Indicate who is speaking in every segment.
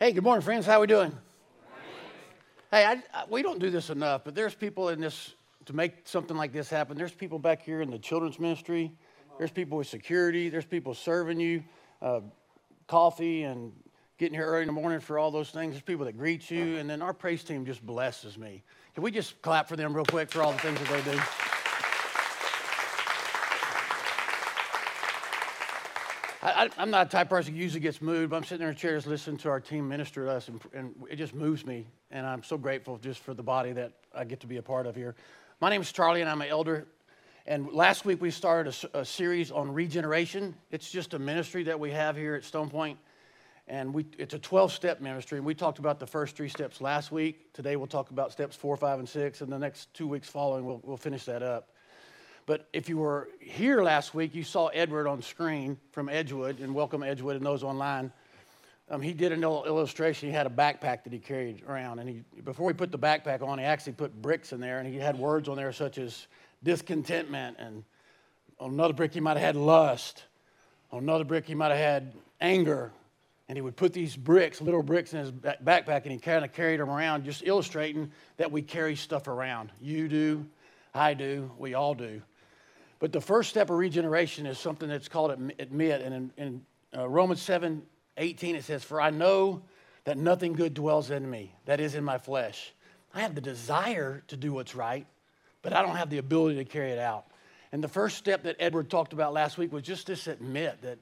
Speaker 1: Hey, good morning, friends. How we doing? Hey, I, I, we don't do this enough, but there's people in this to make something like this happen. There's people back here in the children's ministry. There's people with security. There's people serving you uh, coffee and getting here early in the morning for all those things. There's people that greet you, and then our praise team just blesses me. Can we just clap for them real quick for all the things that they do? I, am not a type person who usually gets moved, but I'm sitting there in chairs listening to our team minister to us, and, and, it just moves me. And I'm so grateful just for the body that I get to be a part of here. My name is Charlie, and I'm an elder. And last week we started a, a series on regeneration. It's just a ministry that we have here at Stone Point, and we, it's a 12 step ministry. And we talked about the first three steps last week. Today we'll talk about steps four, five, and six, and the next two weeks following we'll, we'll finish that up. But if you were here last week, you saw Edward on screen from Edgewood, and welcome Edgewood and those online. Um, he did an illustration. He had a backpack that he carried around, and he, before he put the backpack on, he actually put bricks in there, and he had words on there such as discontentment, and on another brick he might have had lust, on another brick he might have had anger, and he would put these bricks, little bricks, in his backpack, and he kind of carried them around, just illustrating that we carry stuff around. You do, I do, we all do. But the first step of regeneration is something that's called admit. And in, in uh, Romans 7 18, it says, For I know that nothing good dwells in me, that is in my flesh. I have the desire to do what's right, but I don't have the ability to carry it out. And the first step that Edward talked about last week was just to admit that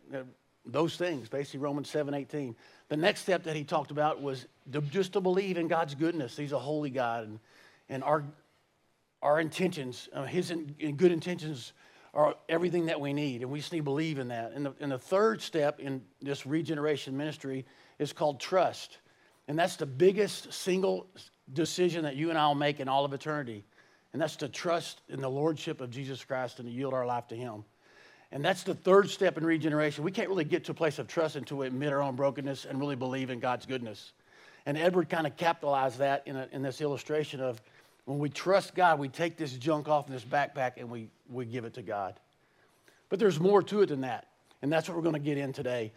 Speaker 1: those things, basically Romans 7 18. The next step that he talked about was to, just to believe in God's goodness. He's a holy God, and, and our, our intentions, uh, his in, in good intentions, are everything that we need, and we just need to believe in that. And the, and the third step in this regeneration ministry is called trust. And that's the biggest single decision that you and I will make in all of eternity. And that's to trust in the Lordship of Jesus Christ and to yield our life to Him. And that's the third step in regeneration. We can't really get to a place of trust until we admit our own brokenness and really believe in God's goodness. And Edward kind of capitalized that in, a, in this illustration of when we trust God, we take this junk off in this backpack and we, we give it to God. But there's more to it than that. And that's what we're going to get in today.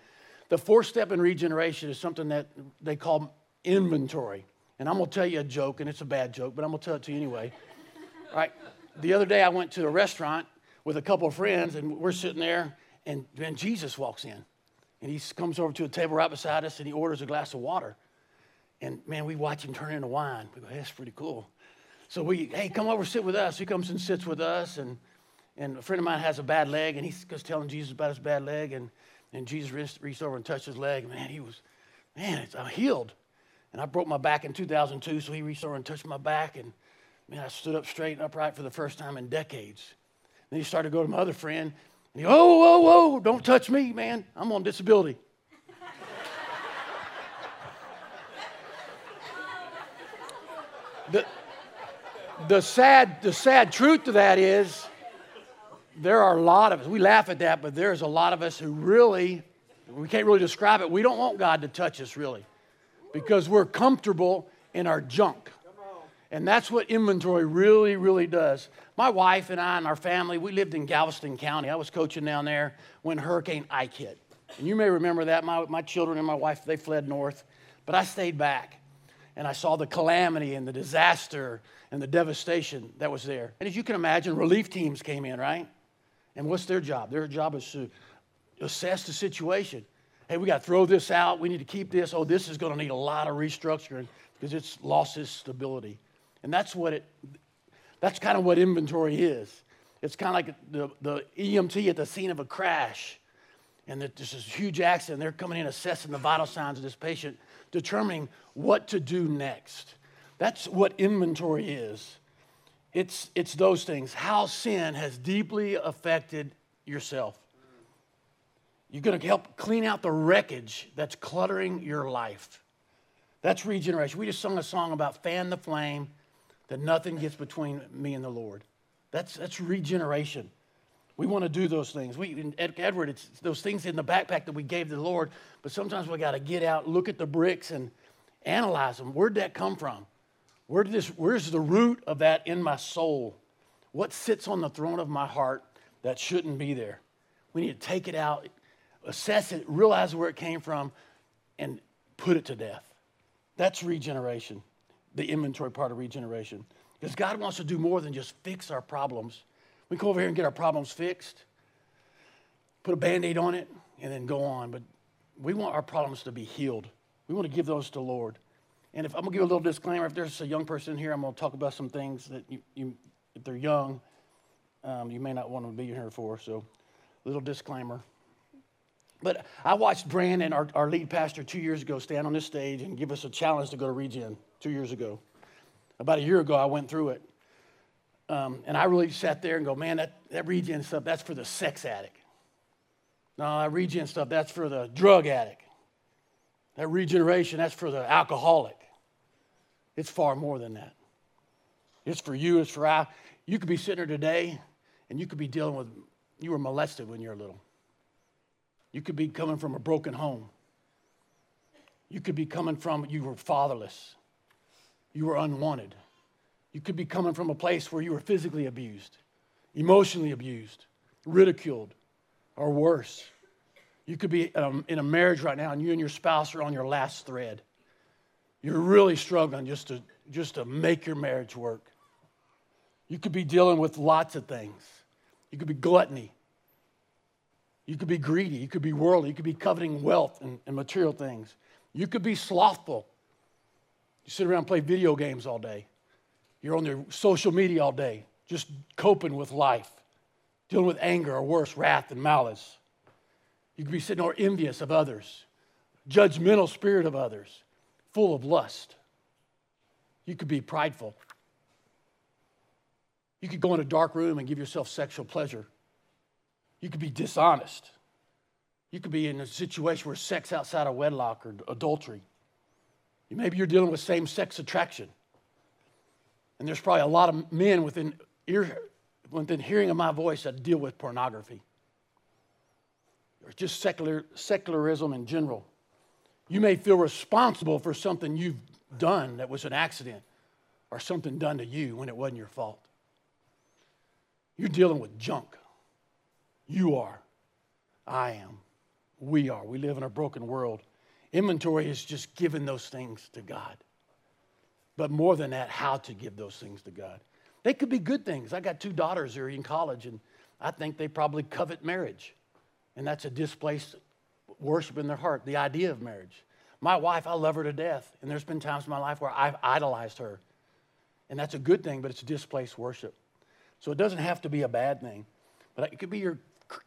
Speaker 1: The fourth step in regeneration is something that they call inventory. And I'm going to tell you a joke, and it's a bad joke, but I'm going to tell it to you anyway. All right. The other day I went to a restaurant with a couple of friends, and we're sitting there, and then Jesus walks in. And he comes over to a table right beside us, and he orders a glass of water. And man, we watch him turn into wine. We go, hey, that's pretty cool. So we, hey, come over, sit with us. He comes and sits with us, and, and a friend of mine has a bad leg, and he's just telling Jesus about his bad leg, and, and Jesus reached, reached over and touched his leg. Man, he was, man, I'm healed. And I broke my back in 2002, so he reached over and touched my back, and man, I stood up straight and upright for the first time in decades. Then he started to go to my other friend, and he, oh, whoa, whoa, don't touch me, man. I'm on disability. the, the sad, the sad truth to that is there are a lot of us, we laugh at that, but there's a lot of us who really, we can't really describe it. We don't want God to touch us really because we're comfortable in our junk. And that's what inventory really, really does. My wife and I and our family, we lived in Galveston County. I was coaching down there when Hurricane Ike hit. And you may remember that. My, my children and my wife, they fled north. But I stayed back and I saw the calamity and the disaster and the devastation that was there. And as you can imagine, relief teams came in, right? And what's their job? Their job is to assess the situation. Hey, we got to throw this out. We need to keep this. Oh, this is going to need a lot of restructuring because it's lost its stability. And that's what it, that's kind of what inventory is. It's kind of like the, the EMT at the scene of a crash. And there's this is huge accident. They're coming in assessing the vital signs of this patient determining what to do next. That's what inventory is. It's, it's those things, how sin has deeply affected yourself. You're going to help clean out the wreckage that's cluttering your life. That's regeneration. We just sung a song about fan the flame, that nothing gets between me and the Lord. That's, that's regeneration. We want to do those things. We, Edward, it's those things in the backpack that we gave the Lord, but sometimes we got to get out, look at the bricks, and analyze them. Where'd that come from? Where did this, where's the root of that in my soul? What sits on the throne of my heart that shouldn't be there? We need to take it out, assess it, realize where it came from, and put it to death. That's regeneration, the inventory part of regeneration. Because God wants to do more than just fix our problems. We come over here and get our problems fixed, put a band aid on it, and then go on. But we want our problems to be healed. We want to give those to the Lord. And if I'm going to give a little disclaimer, if there's a young person here, I'm going to talk about some things that you, you if they're young, um, you may not want to be here for. So, little disclaimer. But I watched Brandon, our, our lead pastor, two years ago, stand on this stage and give us a challenge to go to Regen two years ago. About a year ago, I went through it. Um, and I really sat there and go, man, that, that Regen stuff, that's for the sex addict. No, that Regen stuff, that's for the drug addict. That regeneration, that's for the alcoholic. It's far more than that. It's for you, it's for I. You could be sitting here today and you could be dealing with, you were molested when you were little. You could be coming from a broken home. You could be coming from, you were fatherless. You were unwanted. You could be coming from a place where you were physically abused, emotionally abused, ridiculed, or worse. You could be um, in a marriage right now and you and your spouse are on your last thread. You're really struggling just to, just to make your marriage work. You could be dealing with lots of things. You could be gluttony. You could be greedy. You could be worldly. You could be coveting wealth and, and material things. You could be slothful. You sit around and play video games all day. You're on your social media all day, just coping with life, dealing with anger or worse, wrath and malice. You could be sitting there envious of others, judgmental spirit of others, full of lust. You could be prideful. You could go in a dark room and give yourself sexual pleasure. You could be dishonest. You could be in a situation where sex outside of wedlock or adultery. Maybe you're dealing with same sex attraction. And there's probably a lot of men within, ear, within hearing of my voice that deal with pornography or just secular, secularism in general. You may feel responsible for something you've done that was an accident or something done to you when it wasn't your fault. You're dealing with junk. You are. I am. We are. We live in a broken world. Inventory is just giving those things to God. But more than that, how to give those things to God. They could be good things. I got two daughters who are in college, and I think they probably covet marriage. And that's a displaced worship in their heart, the idea of marriage. My wife, I love her to death. And there's been times in my life where I've idolized her. And that's a good thing, but it's displaced worship. So it doesn't have to be a bad thing. But it could be your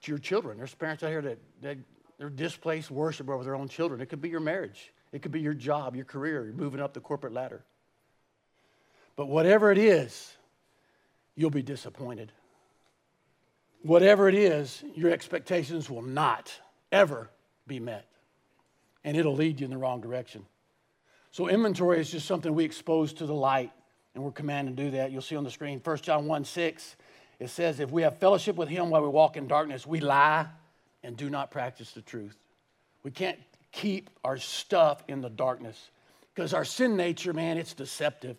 Speaker 1: your children. There's parents out here that, that they're displaced worship over their own children. It could be your marriage. It could be your job, your career, you're moving up the corporate ladder. But whatever it is, you'll be disappointed. Whatever it is, your expectations will not ever be met. And it'll lead you in the wrong direction. So, inventory is just something we expose to the light, and we're commanded to do that. You'll see on the screen 1 John 1 6 it says, if we have fellowship with him while we walk in darkness, we lie and do not practice the truth. We can't keep our stuff in the darkness because our sin nature, man, it's deceptive.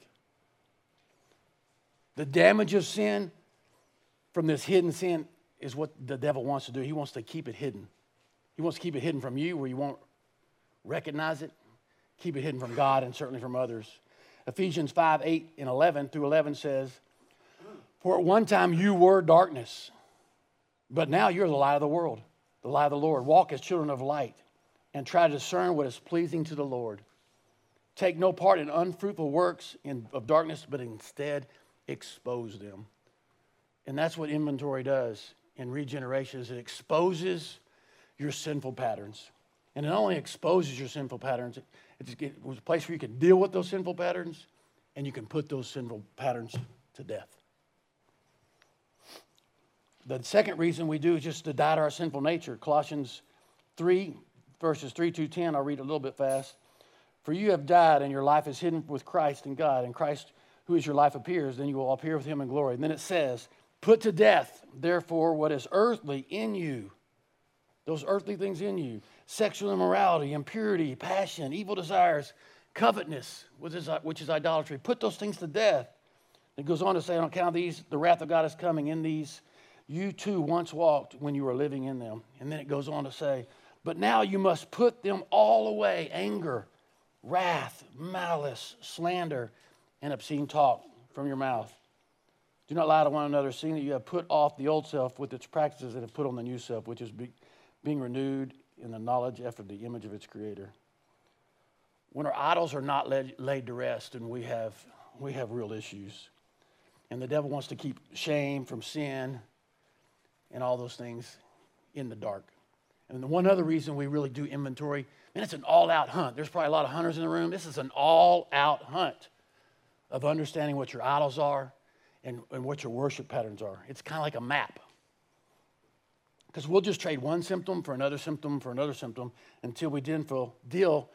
Speaker 1: The damage of sin from this hidden sin is what the devil wants to do. He wants to keep it hidden. He wants to keep it hidden from you where you won't recognize it, keep it hidden from God and certainly from others. Ephesians 5 8 and 11 through 11 says, for at one time you were darkness, but now you're the light of the world, the light of the Lord. Walk as children of light and try to discern what is pleasing to the Lord. Take no part in unfruitful works in, of darkness, but instead expose them. And that's what inventory does in regeneration is it exposes your sinful patterns. And it not only exposes your sinful patterns, it, it was a place where you can deal with those sinful patterns and you can put those sinful patterns to death. The second reason we do is just to die to our sinful nature. Colossians 3, verses 3 to 10, I'll read a little bit fast. For you have died, and your life is hidden with Christ in God, and Christ, who is your life, appears, then you will appear with him in glory. And then it says, Put to death, therefore, what is earthly in you, those earthly things in you sexual immorality, impurity, passion, evil desires, covetousness, which is, which is idolatry. Put those things to death. It goes on to say, on account of these, the wrath of God is coming in these you too once walked when you were living in them. And then it goes on to say, but now you must put them all away anger, wrath, malice, slander, and obscene talk from your mouth. Do not lie to one another, seeing that you have put off the old self with its practices and have put on the new self, which is be, being renewed in the knowledge after the image of its creator. When our idols are not laid, laid to rest and we have, we have real issues, and the devil wants to keep shame from sin and all those things in the dark. And the one other reason we really do inventory, and it's an all out hunt. There's probably a lot of hunters in the room. This is an all out hunt of understanding what your idols are and, and what your worship patterns are. It's kind of like a map. Because we'll just trade one symptom for another symptom for another symptom until we deal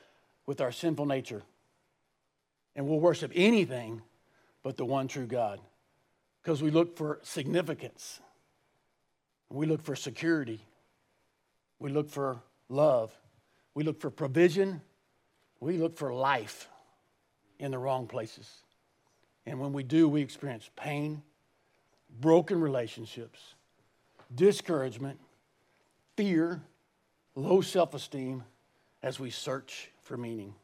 Speaker 1: with our sinful nature. And we'll worship anything but the one true God. Because we look for significance, we look for security, we look for love, we look for provision, we look for life in the wrong places. And when we do, we experience pain, broken relationships, discouragement, fear, low self esteem as we search for meaning.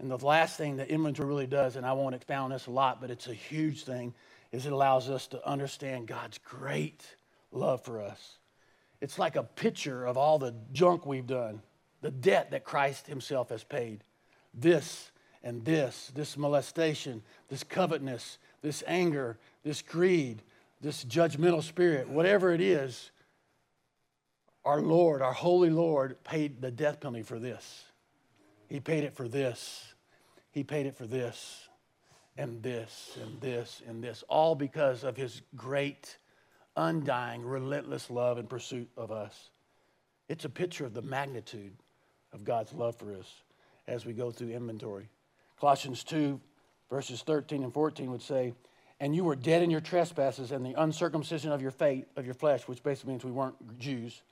Speaker 1: And the last thing that inventory really does, and I won't expound this a lot, but it's a huge thing, is it allows us to understand God's great love for us. It's like a picture of all the junk we've done, the debt that Christ Himself has paid. This and this, this molestation, this covetousness, this anger, this greed, this judgmental spirit, whatever it is, our Lord, our holy Lord, paid the death penalty for this. He paid it for this. He paid it for this and this and this and this, all because of his great, undying, relentless love and pursuit of us. It's a picture of the magnitude of God's love for us as we go through inventory. Colossians 2, verses 13 and 14 would say, And you were dead in your trespasses and the uncircumcision of your faith, of your flesh, which basically means we weren't Jews.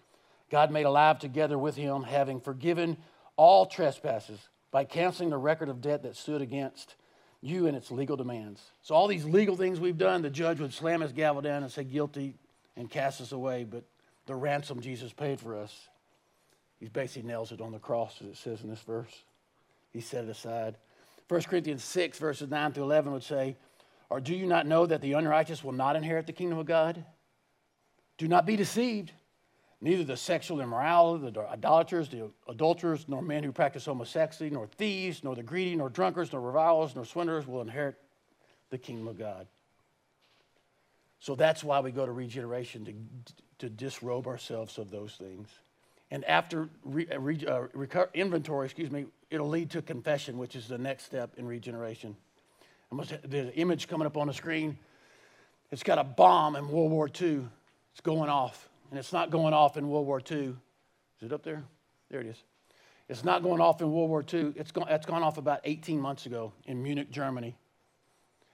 Speaker 1: God made alive together with him, having forgiven all trespasses by canceling the record of debt that stood against you and its legal demands. So, all these legal things we've done, the judge would slam his gavel down and say guilty and cast us away. But the ransom Jesus paid for us, he basically nails it on the cross, as it says in this verse. He set it aside. 1 Corinthians 6, verses 9 through 11 would say, Or do you not know that the unrighteous will not inherit the kingdom of God? Do not be deceived. Neither the sexual immorality, the idolaters, the adulterers, nor men who practice homosexuality, nor thieves, nor the greedy, nor drunkards, nor revilers, nor swindlers will inherit the kingdom of God. So that's why we go to regeneration, to, to disrobe ourselves of those things. And after re, uh, re, uh, inventory, excuse me, it'll lead to confession, which is the next step in regeneration. The image coming up on the screen, it's got a bomb in World War II. It's going off, and it's not going off in World War II. Is it up there? There it is. It's not going off in World War II. It's gone, it's gone off about 18 months ago in Munich, Germany.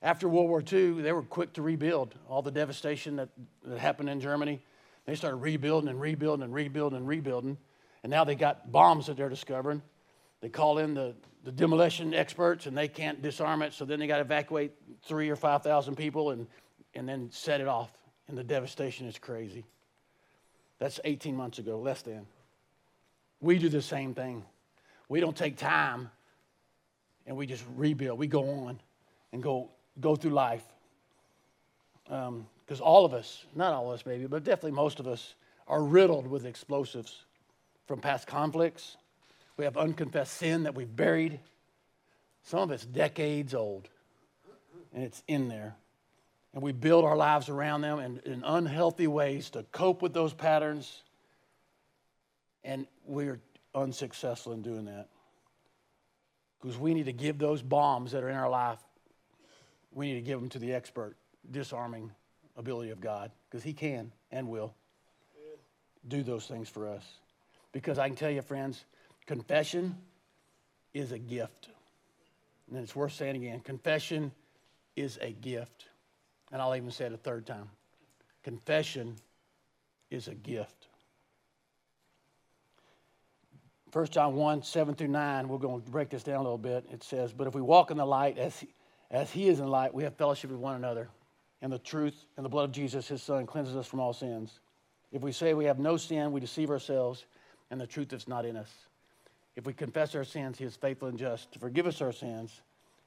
Speaker 1: After World War II, they were quick to rebuild all the devastation that, that happened in Germany. They started rebuilding and rebuilding and rebuilding and rebuilding. And now they got bombs that they're discovering. They call in the, the demolition experts and they can't disarm it. So then they got to evacuate three or 5,000 people and, and then set it off. And the devastation is crazy. That's 18 months ago, less than. We do the same thing. We don't take time and we just rebuild. We go on and go, go through life. Um, Because all of us, not all of us maybe, but definitely most of us, are riddled with explosives from past conflicts. We have unconfessed sin that we've buried. Some of it's decades old, and it's in there. And we build our lives around them in, in unhealthy ways to cope with those patterns. And we're unsuccessful in doing that. Because we need to give those bombs that are in our life, we need to give them to the expert, disarming ability of God, because He can and will do those things for us. Because I can tell you, friends, confession is a gift. And it's worth saying again confession is a gift. And I'll even say it a third time. Confession is a gift. 1 John 1 7 through 9, we're going to break this down a little bit. It says, But if we walk in the light as he, as he is in light, we have fellowship with one another. And the truth and the blood of Jesus, his son, cleanses us from all sins. If we say we have no sin, we deceive ourselves, and the truth is not in us. If we confess our sins, he is faithful and just to forgive us our sins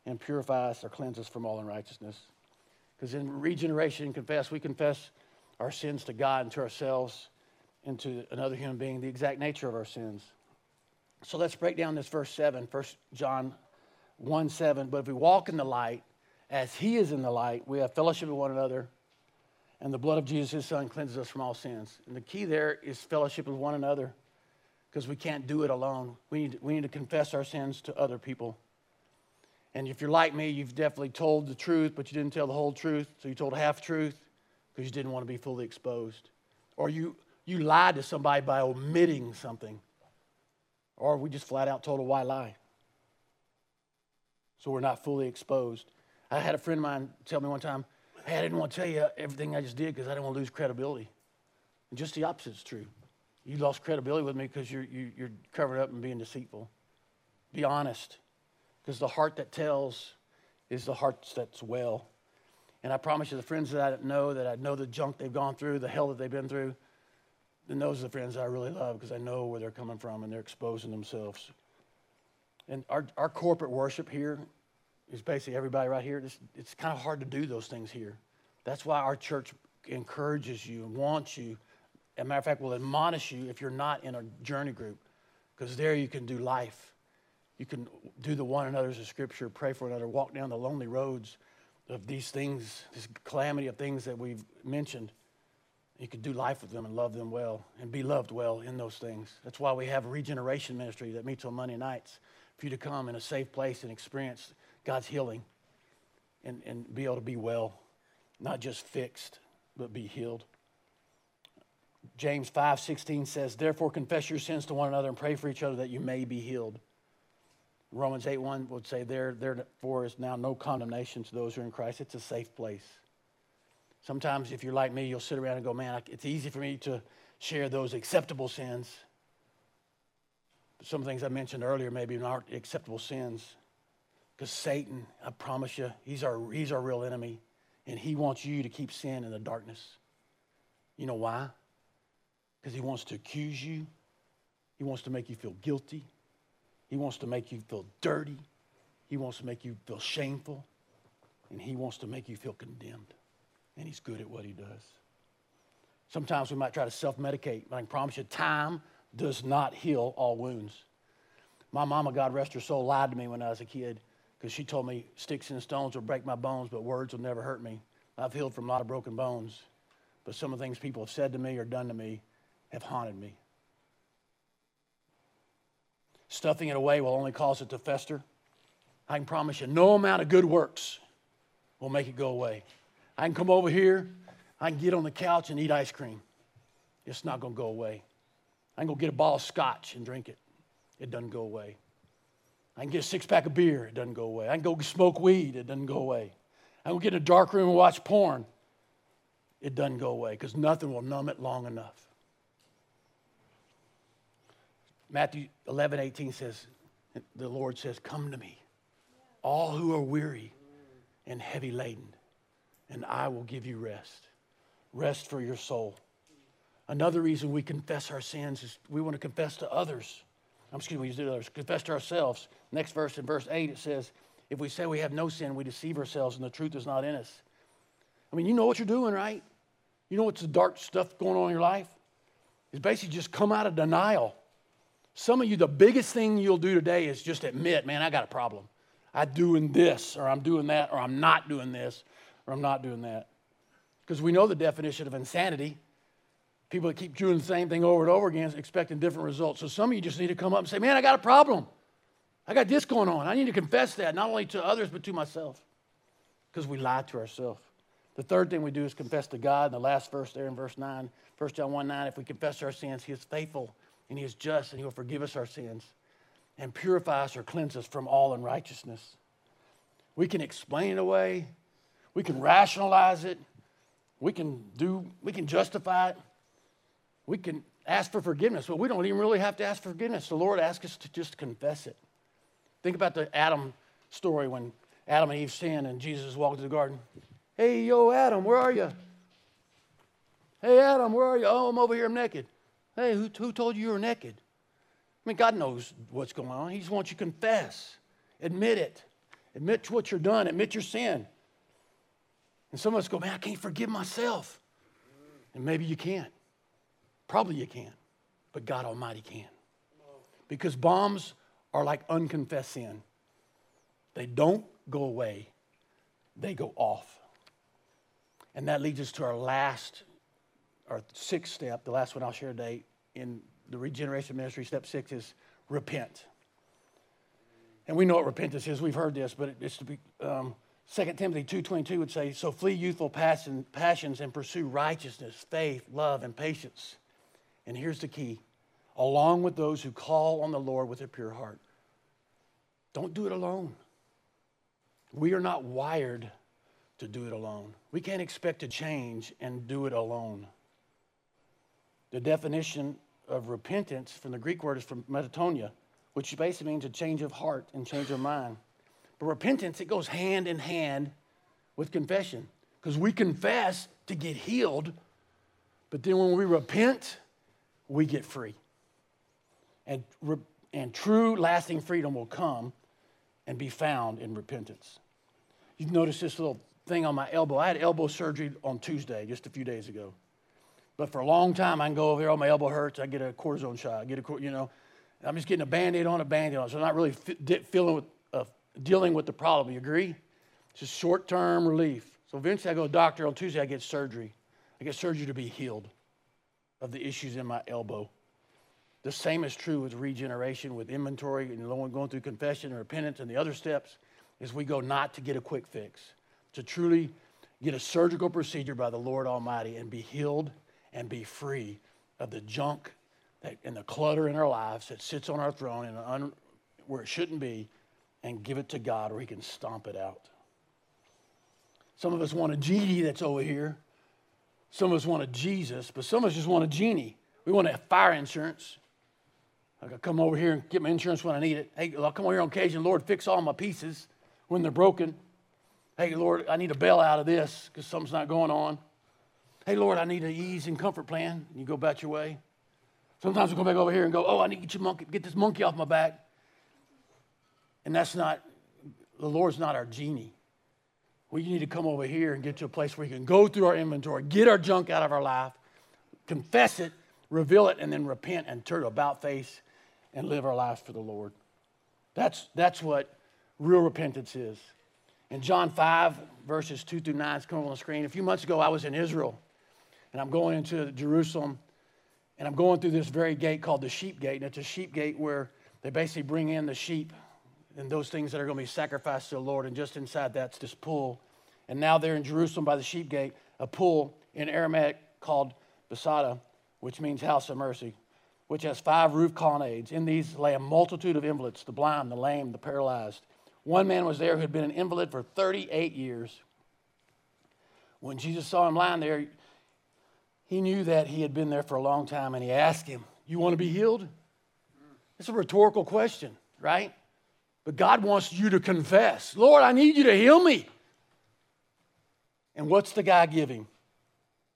Speaker 1: and purify us or cleanse us from all unrighteousness. Because in regeneration and confess, we confess our sins to God and to ourselves and to another human being, the exact nature of our sins. So let's break down this verse 7, 1 John 1 7. But if we walk in the light, as he is in the light, we have fellowship with one another, and the blood of Jesus, his son, cleanses us from all sins. And the key there is fellowship with one another because we can't do it alone. We need, we need to confess our sins to other people. And if you're like me, you've definitely told the truth, but you didn't tell the whole truth. So you told half truth because you didn't want to be fully exposed. Or you, you lied to somebody by omitting something. Or we just flat out told a white lie. So we're not fully exposed. I had a friend of mine tell me one time, hey, I didn't want to tell you everything I just did because I didn't want to lose credibility. And just the opposite is true. You lost credibility with me because you're, you, are you are covered up and being deceitful. Be honest. Because the heart that tells is the heart that's well. And I promise you, the friends that I know, that I know the junk they've gone through, the hell that they've been through, then those are the friends I really love because I know where they're coming from and they're exposing themselves. And our, our corporate worship here is basically everybody right here. It's, it's kind of hard to do those things here. That's why our church encourages you and wants you. As a matter of fact, will admonish you if you're not in a journey group because there you can do life you can do the one another's of Scripture, pray for another, walk down the lonely roads of these things, this calamity of things that we've mentioned. You can do life with them and love them well and be loved well in those things. That's why we have regeneration ministry that meets on Monday nights for you to come in a safe place and experience God's healing and, and be able to be well, not just fixed, but be healed. James 5 16 says, Therefore, confess your sins to one another and pray for each other that you may be healed. Romans 8 1 would say, there, therefore is now no condemnation to those who are in Christ. It's a safe place. Sometimes, if you're like me, you'll sit around and go, man, it's easy for me to share those acceptable sins. Some things I mentioned earlier maybe aren't acceptable sins. Because Satan, I promise you, he's our, he's our real enemy. And he wants you to keep sin in the darkness. You know why? Because he wants to accuse you, he wants to make you feel guilty. He wants to make you feel dirty. He wants to make you feel shameful. And he wants to make you feel condemned. And he's good at what he does. Sometimes we might try to self medicate, but I can promise you, time does not heal all wounds. My mama, God rest her soul, lied to me when I was a kid because she told me sticks and stones will break my bones, but words will never hurt me. I've healed from a lot of broken bones, but some of the things people have said to me or done to me have haunted me. Stuffing it away will only cause it to fester. I can promise you, no amount of good works will make it go away. I can come over here, I can get on the couch and eat ice cream. It's not going to go away. I can go get a bottle of scotch and drink it. It doesn't go away. I can get a six pack of beer. It doesn't go away. I can go smoke weed. It doesn't go away. I can get in a dark room and watch porn. It doesn't go away because nothing will numb it long enough. Matthew 11, 18 says, the Lord says, Come to me, all who are weary and heavy laden, and I will give you rest. Rest for your soul. Another reason we confess our sins is we want to confess to others. I'm excuse me, we do others. Confess to ourselves. Next verse in verse 8 it says, If we say we have no sin, we deceive ourselves and the truth is not in us. I mean, you know what you're doing, right? You know what's the dark stuff going on in your life? It's basically just come out of denial. Some of you, the biggest thing you'll do today is just admit, man, I got a problem. I'm doing this, or I'm doing that, or I'm not doing this, or I'm not doing that. Because we know the definition of insanity. People that keep doing the same thing over and over again, expecting different results. So some of you just need to come up and say, man, I got a problem. I got this going on. I need to confess that, not only to others, but to myself. Because we lie to ourselves. The third thing we do is confess to God. In the last verse there in verse 9, 1 John 1 9, if we confess our sins, He is faithful and He is just, and He will forgive us our sins and purify us or cleanse us from all unrighteousness. We can explain it away, we can rationalize it, we can do, we can justify it, we can ask for forgiveness, but we don't even really have to ask for forgiveness. The Lord asks us to just confess it. Think about the Adam story when Adam and Eve sinned and Jesus walked to the garden. Hey, yo, Adam, where are you? Hey, Adam, where are you? Oh, I'm over here, I'm naked. Hey, who, who told you you were naked? I mean, God knows what's going on. He just wants you to confess, admit it, admit what you're done, admit your sin. And some of us go, man, I can't forgive myself. And maybe you can't. Probably you can, but God Almighty can. Because bombs are like unconfessed sin. They don't go away, they go off. And that leads us to our last, our sixth step, the last one I'll share today in the regeneration ministry. Step six is repent. And we know what repentance is. We've heard this, but it's to be. Um, 2 Timothy 2.22 would say, So flee youthful passion, passions and pursue righteousness, faith, love, and patience. And here's the key along with those who call on the Lord with a pure heart. Don't do it alone. We are not wired to do it alone. We can't expect to change and do it alone. The definition of repentance from the Greek word is from metatonia, which basically means a change of heart and change of mind. But repentance, it goes hand in hand with confession because we confess to get healed, but then when we repent, we get free. And, and true, lasting freedom will come and be found in repentance. You've noticed this little thing on my elbow. I had elbow surgery on Tuesday, just a few days ago. But for a long time, I can go over there, oh, my elbow hurts, I get a cortisone shot, I get a, you know, I'm just getting a band aid on a band aid on, so I'm not really feeling with, uh, dealing with the problem. You agree? It's just short term relief. So eventually I go to the doctor on Tuesday, I get surgery. I get surgery to be healed of the issues in my elbow. The same is true with regeneration, with inventory, and going through confession and repentance and the other steps, is we go not to get a quick fix, to truly get a surgical procedure by the Lord Almighty and be healed and be free of the junk that, and the clutter in our lives that sits on our throne and un, where it shouldn't be and give it to God where He can stomp it out. Some of us want a genie that's over here. Some of us want a Jesus, but some of us just want a genie. We want have fire insurance. I can come over here and get my insurance when I need it. Hey, I'll come over here on occasion. Lord, fix all my pieces when they're broken. Hey, Lord, I need a bail out of this because something's not going on. Hey, Lord, I need an ease and comfort plan. And you go about your way. Sometimes we come back over here and go, oh, I need to get, monkey, get this monkey off my back. And that's not, the Lord's not our genie. We need to come over here and get to a place where we can go through our inventory, get our junk out of our life, confess it, reveal it, and then repent and turn about face and live our lives for the Lord. That's, that's what real repentance is. In John 5, verses 2 through 9, it's coming on the screen. A few months ago, I was in Israel, and I'm going into Jerusalem, and I'm going through this very gate called the Sheep Gate. And it's a sheep gate where they basically bring in the sheep and those things that are going to be sacrificed to the Lord. And just inside that's this pool. And now they're in Jerusalem by the sheep gate, a pool in Aramaic called Bethesda, which means house of mercy, which has five roof colonnades. In these lay a multitude of invalids the blind, the lame, the paralyzed. One man was there who had been an invalid for 38 years. When Jesus saw him lying there, he knew that he had been there for a long time and he asked him, You want to be healed? It's a rhetorical question, right? But God wants you to confess, Lord, I need you to heal me. And what's the guy giving?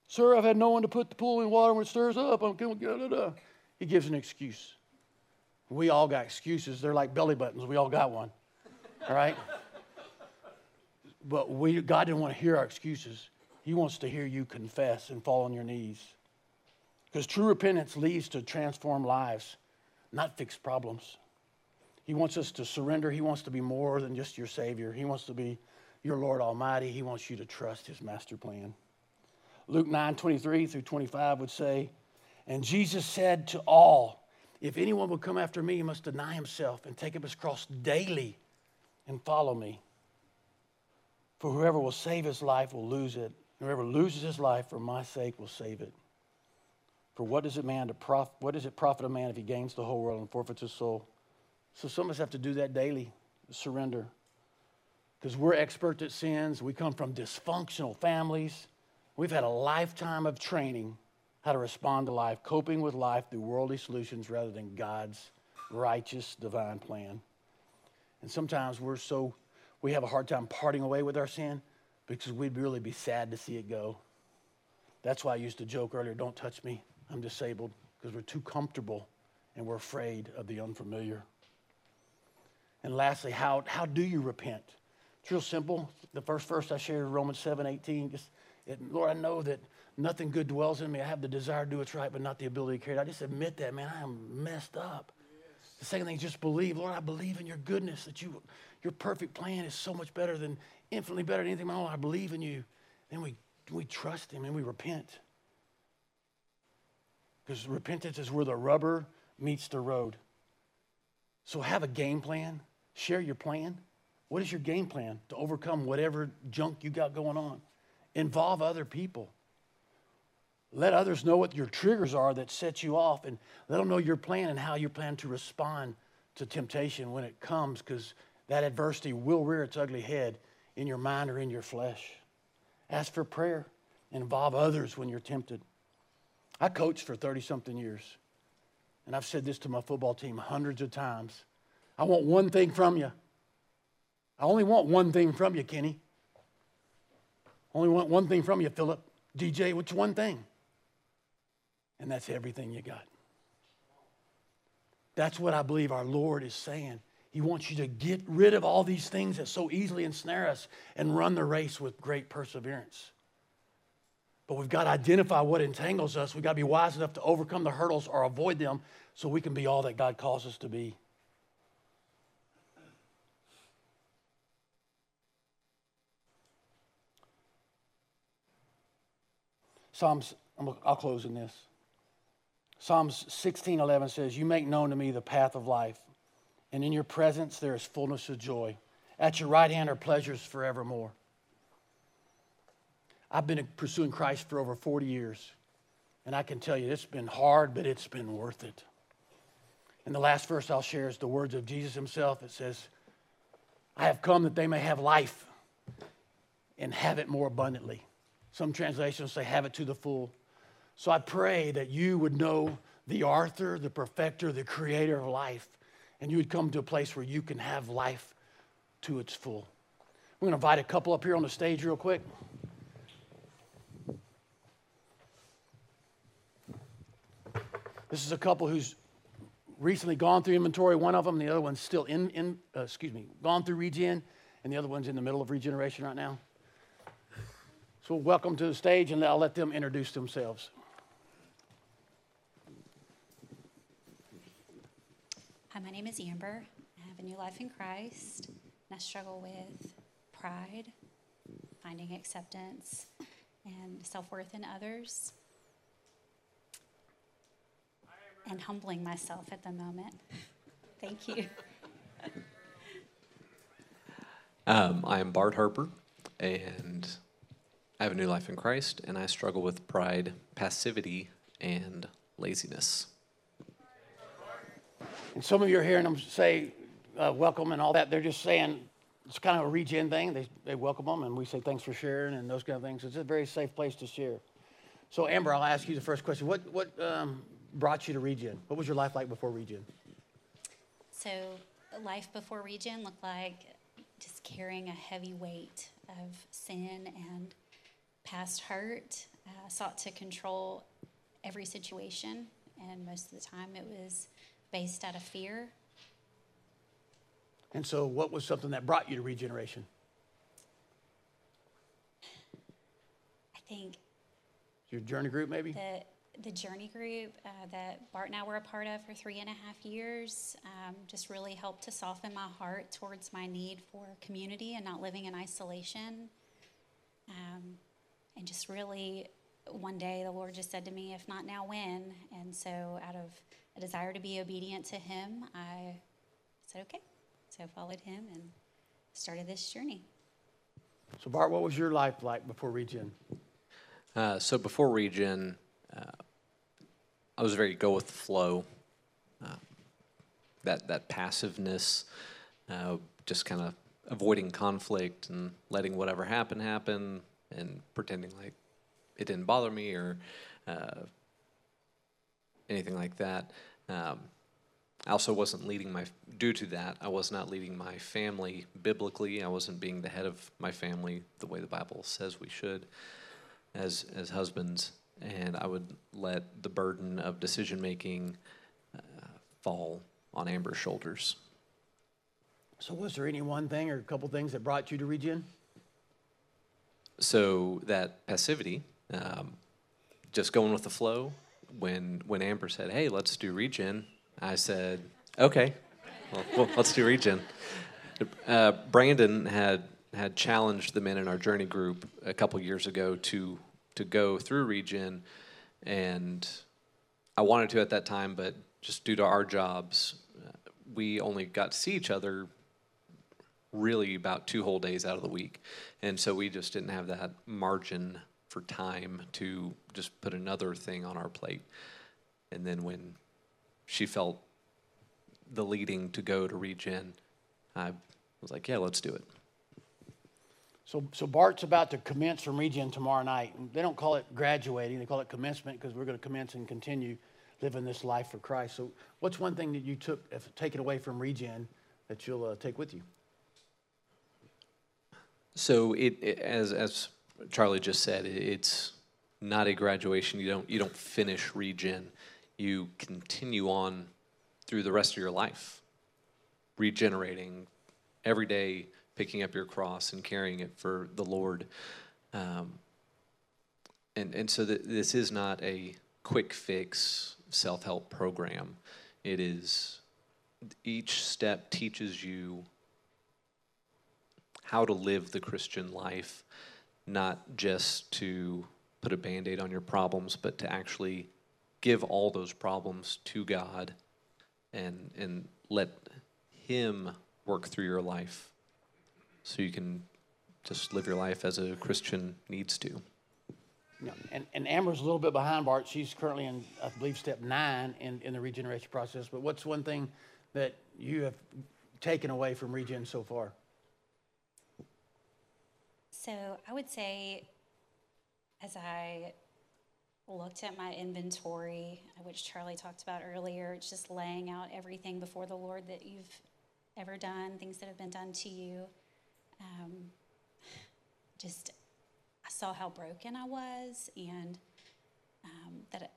Speaker 1: Sir, I've had no one to put the pool in water when it stirs up. I'm going to uh. He gives an excuse. We all got excuses. They're like belly buttons. We all got one. All right? But we, God didn't want to hear our excuses. He wants to hear you confess and fall on your knees. Because true repentance leads to transformed lives, not fixed problems. He wants us to surrender. He wants to be more than just your Savior. He wants to be your Lord Almighty. He wants you to trust His master plan. Luke 9 23 through 25 would say, And Jesus said to all, If anyone will come after me, he must deny himself and take up his cross daily and follow me. For whoever will save his life will lose it. Whoever loses his life for my sake will save it. For what does it man to prof- what does it profit a man if he gains the whole world and forfeits his soul? So some of us have to do that daily, surrender. Because we're experts at sins. We come from dysfunctional families. We've had a lifetime of training how to respond to life, coping with life through worldly solutions rather than God's righteous divine plan. And sometimes we're so, we have a hard time parting away with our sin because we'd really be sad to see it go. That's why I used to joke earlier don't touch me, I'm disabled, because we're too comfortable and we're afraid of the unfamiliar. And lastly, how, how do you repent? It's real simple. The first verse I shared, Romans 7 18, just, it, Lord, I know that nothing good dwells in me. I have the desire to do what's right, but not the ability to carry it. I just admit that, man, I am messed up. Yes. The second thing is just believe. Lord, I believe in your goodness, that you, your perfect plan is so much better than, infinitely better than anything. My own, I believe in you. Then we, we trust him and we repent. Because repentance is where the rubber meets the road. So have a game plan, share your plan. What is your game plan to overcome whatever junk you got going on? Involve other people. Let others know what your triggers are that set you off and let them know your plan and how you plan to respond to temptation when it comes because that adversity will rear its ugly head in your mind or in your flesh. Ask for prayer. Involve others when you're tempted. I coached for 30 something years. And I've said this to my football team hundreds of times. I want one thing from you. I only want one thing from you, Kenny. Only want one thing from you, Philip. DJ, which one thing? And that's everything you got. That's what I believe our Lord is saying. He wants you to get rid of all these things that so easily ensnare us and run the race with great perseverance. But we've got to identify what entangles us. We've got to be wise enough to overcome the hurdles or avoid them so we can be all that God calls us to be. Psalms, I'll close in this. Psalms 16:11 says, "You make known to me the path of life, and in your presence there is fullness of joy. At your right hand are pleasures forevermore." I've been pursuing Christ for over 40 years, and I can tell you it's been hard, but it's been worth it. And the last verse I'll share is the words of Jesus himself. It says, I have come that they may have life and have it more abundantly. Some translations say, have it to the full. So I pray that you would know the author, the perfecter, the creator of life, and you would come to a place where you can have life to its full. We're going to invite a couple up here on the stage, real quick. This is a couple who's recently gone through inventory, one of them, the other one's still in, in uh, excuse me, gone through regen, and the other one's in the middle of regeneration right now. So welcome to the stage, and I'll let them introduce themselves.
Speaker 2: Hi, my name is Amber. I have a new life in Christ, and I struggle with pride, finding acceptance, and self worth in others, and humbling myself at the moment. Thank you.
Speaker 3: Um, I am Bart Harper, and I have a new life in Christ, and I struggle with pride, passivity, and laziness.
Speaker 1: And some of you are hearing them say uh, welcome and all that. They're just saying it's kind of a regen thing. They, they welcome them, and we say thanks for sharing and those kind of things. It's a very safe place to share. So, Amber, I'll ask you the first question. What, what um, brought you to regen? What was your life like before regen?
Speaker 2: So, life before regen looked like just carrying a heavy weight of sin and past hurt, uh, sought to control every situation, and most of the time it was based out of fear.
Speaker 1: And so, what was something that brought you to regeneration?
Speaker 2: I think
Speaker 1: your journey group, maybe?
Speaker 2: The, the journey group uh, that Bart and I were a part of for three and a half years um, just really helped to soften my heart towards my need for community and not living in isolation. Um, and just really one day the Lord just said to me, if not now, when? And so out of a desire to be obedient to Him, I said, okay. So I followed Him and started this journey.
Speaker 1: So, Bart, what was your life like before Regen?
Speaker 3: Uh, so, before Regen, uh, I was very go with the flow. Uh, that, that passiveness, uh, just kind of avoiding conflict and letting whatever happen happen, and pretending like it didn't bother me or uh, anything like that. Um, I also wasn't leading my, due to that, I was not leading my family biblically. I wasn't being the head of my family the way the Bible says we should as, as husbands. And I would let the burden of decision making uh, fall on Amber's shoulders.
Speaker 1: So, was there any one thing or a couple things that brought you to Regen?
Speaker 3: So that passivity, um, just going with the flow. When when Amber said, "Hey, let's do regen," I said, "Okay, well, well let's do regen." Uh, Brandon had had challenged the men in our journey group a couple years ago to to go through regen, and I wanted to at that time, but just due to our jobs, uh, we only got to see each other really about two whole days out of the week. And so we just didn't have that margin for time to just put another thing on our plate. And then when she felt the leading to go to regen, I was like, yeah, let's do it.
Speaker 1: So, so Bart's about to commence from Regen tomorrow night. They don't call it graduating, they call it commencement because we're going to commence and continue living this life for Christ. So, what's one thing that you took, if taken away from Regen, that you'll uh, take with you?
Speaker 3: So it, it as as Charlie just said, it, it's not a graduation. You don't you don't finish regen. You continue on through the rest of your life, regenerating every day, picking up your cross and carrying it for the Lord. Um, and and so th- this is not a quick fix self help program. It is each step teaches you how to live the Christian life, not just to put a band aid on your problems, but to actually give all those problems to God and, and let Him work through your life so you can just live your life as a Christian needs to.
Speaker 1: Yeah, and, and Amber's a little bit behind Bart. She's currently in, I believe, step nine in, in the regeneration process. But what's one thing that you have taken away from Regen so far?
Speaker 2: So I would say, as I looked at my inventory, which Charlie talked about earlier, it's just laying out everything before the Lord that you've ever done, things that have been done to you. Um, just, I saw how broken I was, and um, that it,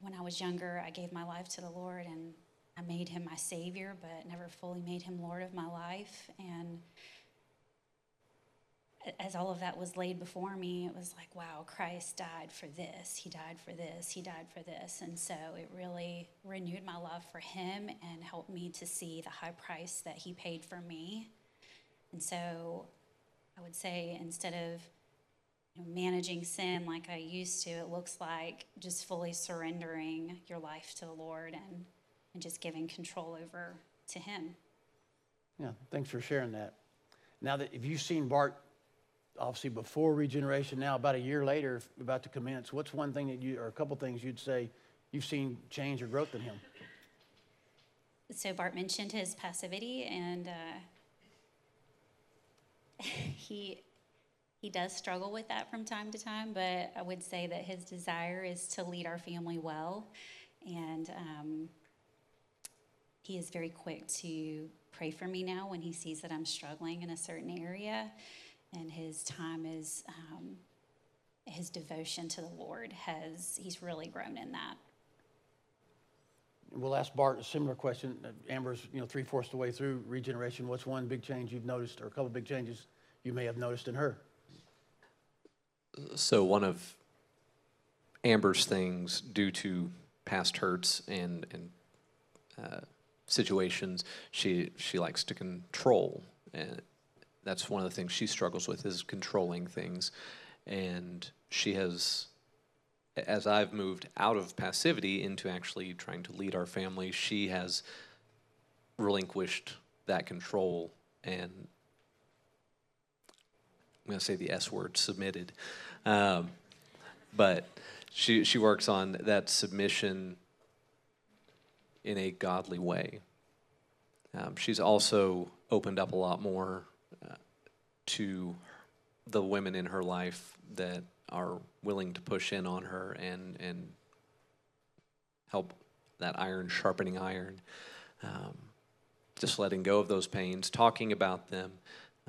Speaker 2: when I was younger, I gave my life to the Lord and I made him my Savior, but never fully made him Lord of my life. And as all of that was laid before me, it was like, wow, Christ died for this. He died for this. He died for this. And so it really renewed my love for him and helped me to see the high price that he paid for me. And so I would say instead of you know, managing sin like I used to, it looks like just fully surrendering your life to the Lord and, and just giving control over to him.
Speaker 1: Yeah, thanks for sharing that. Now that if you've seen Bart, obviously before regeneration, now about a year later, about to commence, what's one thing that you, or a couple things you'd say you've seen change or growth in him?
Speaker 2: So Bart mentioned his passivity, and uh, he he does struggle with that from time to time. But I would say that his desire is to lead our family well, and um, he is very quick to pray for me now when he sees that I'm struggling in a certain area, and his time is. Um, his devotion to the Lord has, he's really grown in that.
Speaker 1: We'll ask Bart a similar question. Uh, Amber's, you know, three fourths the way through regeneration. What's one big change you've noticed, or a couple big changes you may have noticed in her?
Speaker 3: So one of Amber's things, due to past hurts and and uh, situations, she she likes to control, and that's one of the things she struggles with is controlling things, and she has. As I've moved out of passivity into actually trying to lead our family, she has relinquished that control and I'm going to say the S word, submitted. Um, but she, she works on that submission in a godly way. Um, she's also opened up a lot more to the women in her life that are willing to push in on her and, and help that iron sharpening iron. Um, just letting go of those pains, talking about them,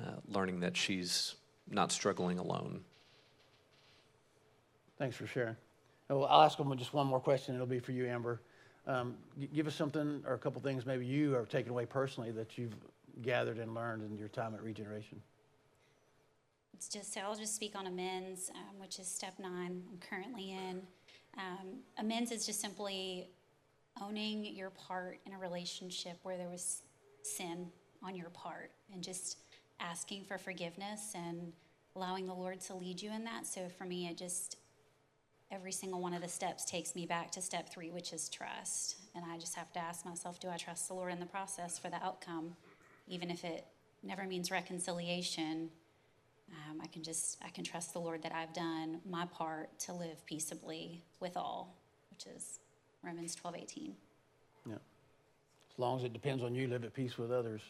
Speaker 3: uh, learning that she's not struggling alone.
Speaker 1: Thanks for sharing. Oh, I'll ask them just one more question. It'll be for you, Amber. Um, give us something or a couple things maybe you are taking away personally that you've gathered and learned in your time at Regeneration.
Speaker 2: It's just, I'll just speak on amends, um, which is step nine I'm currently in. Um, amends is just simply owning your part in a relationship where there was sin on your part and just asking for forgiveness and allowing the Lord to lead you in that. So for me, it just, every single one of the steps takes me back to step three, which is trust. And I just have to ask myself, do I trust the Lord in the process for the outcome? Even if it never means reconciliation, um, I can just, I can trust the Lord that I've done my part to live peaceably with all, which is Romans twelve eighteen.
Speaker 1: Yeah. As long as it depends on you, live at peace with others.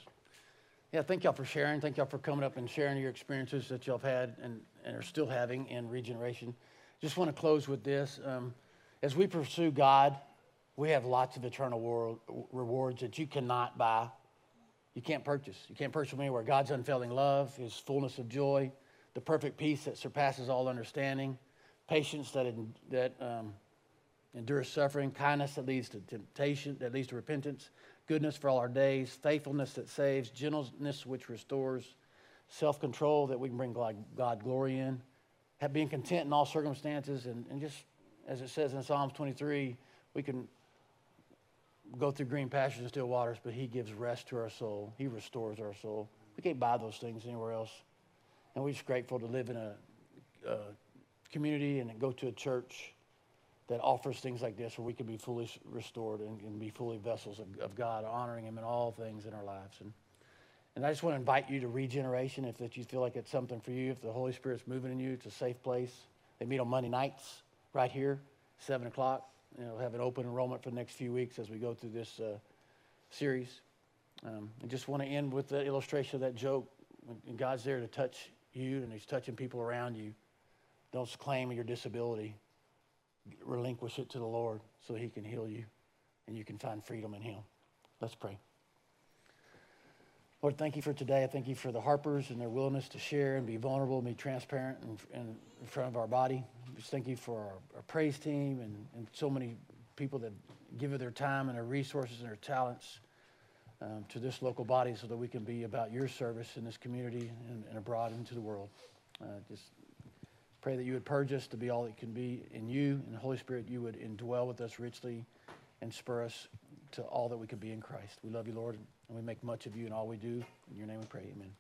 Speaker 1: Yeah, thank y'all for sharing. Thank y'all for coming up and sharing your experiences that y'all have had and, and are still having in regeneration. Just want to close with this. Um, as we pursue God, we have lots of eternal world, rewards that you cannot buy. You can't purchase. You can't purchase from anywhere. God's unfailing love, His fullness of joy, the perfect peace that surpasses all understanding, patience that, that um, endures suffering, kindness that leads to temptation, that leads to repentance, goodness for all our days, faithfulness that saves, gentleness which restores, self control that we can bring God, God glory in, have, being content in all circumstances, and, and just as it says in Psalms 23, we can go through green pastures and still waters, but He gives rest to our soul. He restores our soul. We can't buy those things anywhere else. And we're just grateful to live in a, a community and go to a church that offers things like this where we can be fully restored and, and be fully vessels of, of God, honoring Him in all things in our lives. And, and I just want to invite you to regeneration if that you feel like it's something for you, if the Holy Spirit's moving in you, it's a safe place. They meet on Monday nights right here, 7 o'clock. You know, have an open enrollment for the next few weeks as we go through this uh, series. Um, I just want to end with the illustration of that joke. When God's there to touch you and He's touching people around you, don't claim your disability relinquish it to the Lord so He can heal you and you can find freedom in Him. Let's pray. Lord, thank you for today. I thank you for the Harpers and their willingness to share and be vulnerable and be transparent in, in, front of our body. Just thank you for our, our praise team and, and so many people that give of their time and their resources and their talents um, to this local body so that we can be about your service in this community and, and abroad into the world. Uh, just Pray that you would purge us to be all that can be in you, and the Holy Spirit, you would indwell with us richly and spur us to all that we could be in Christ. We love you, Lord, and we make much of you in all we do. In your name we pray, amen.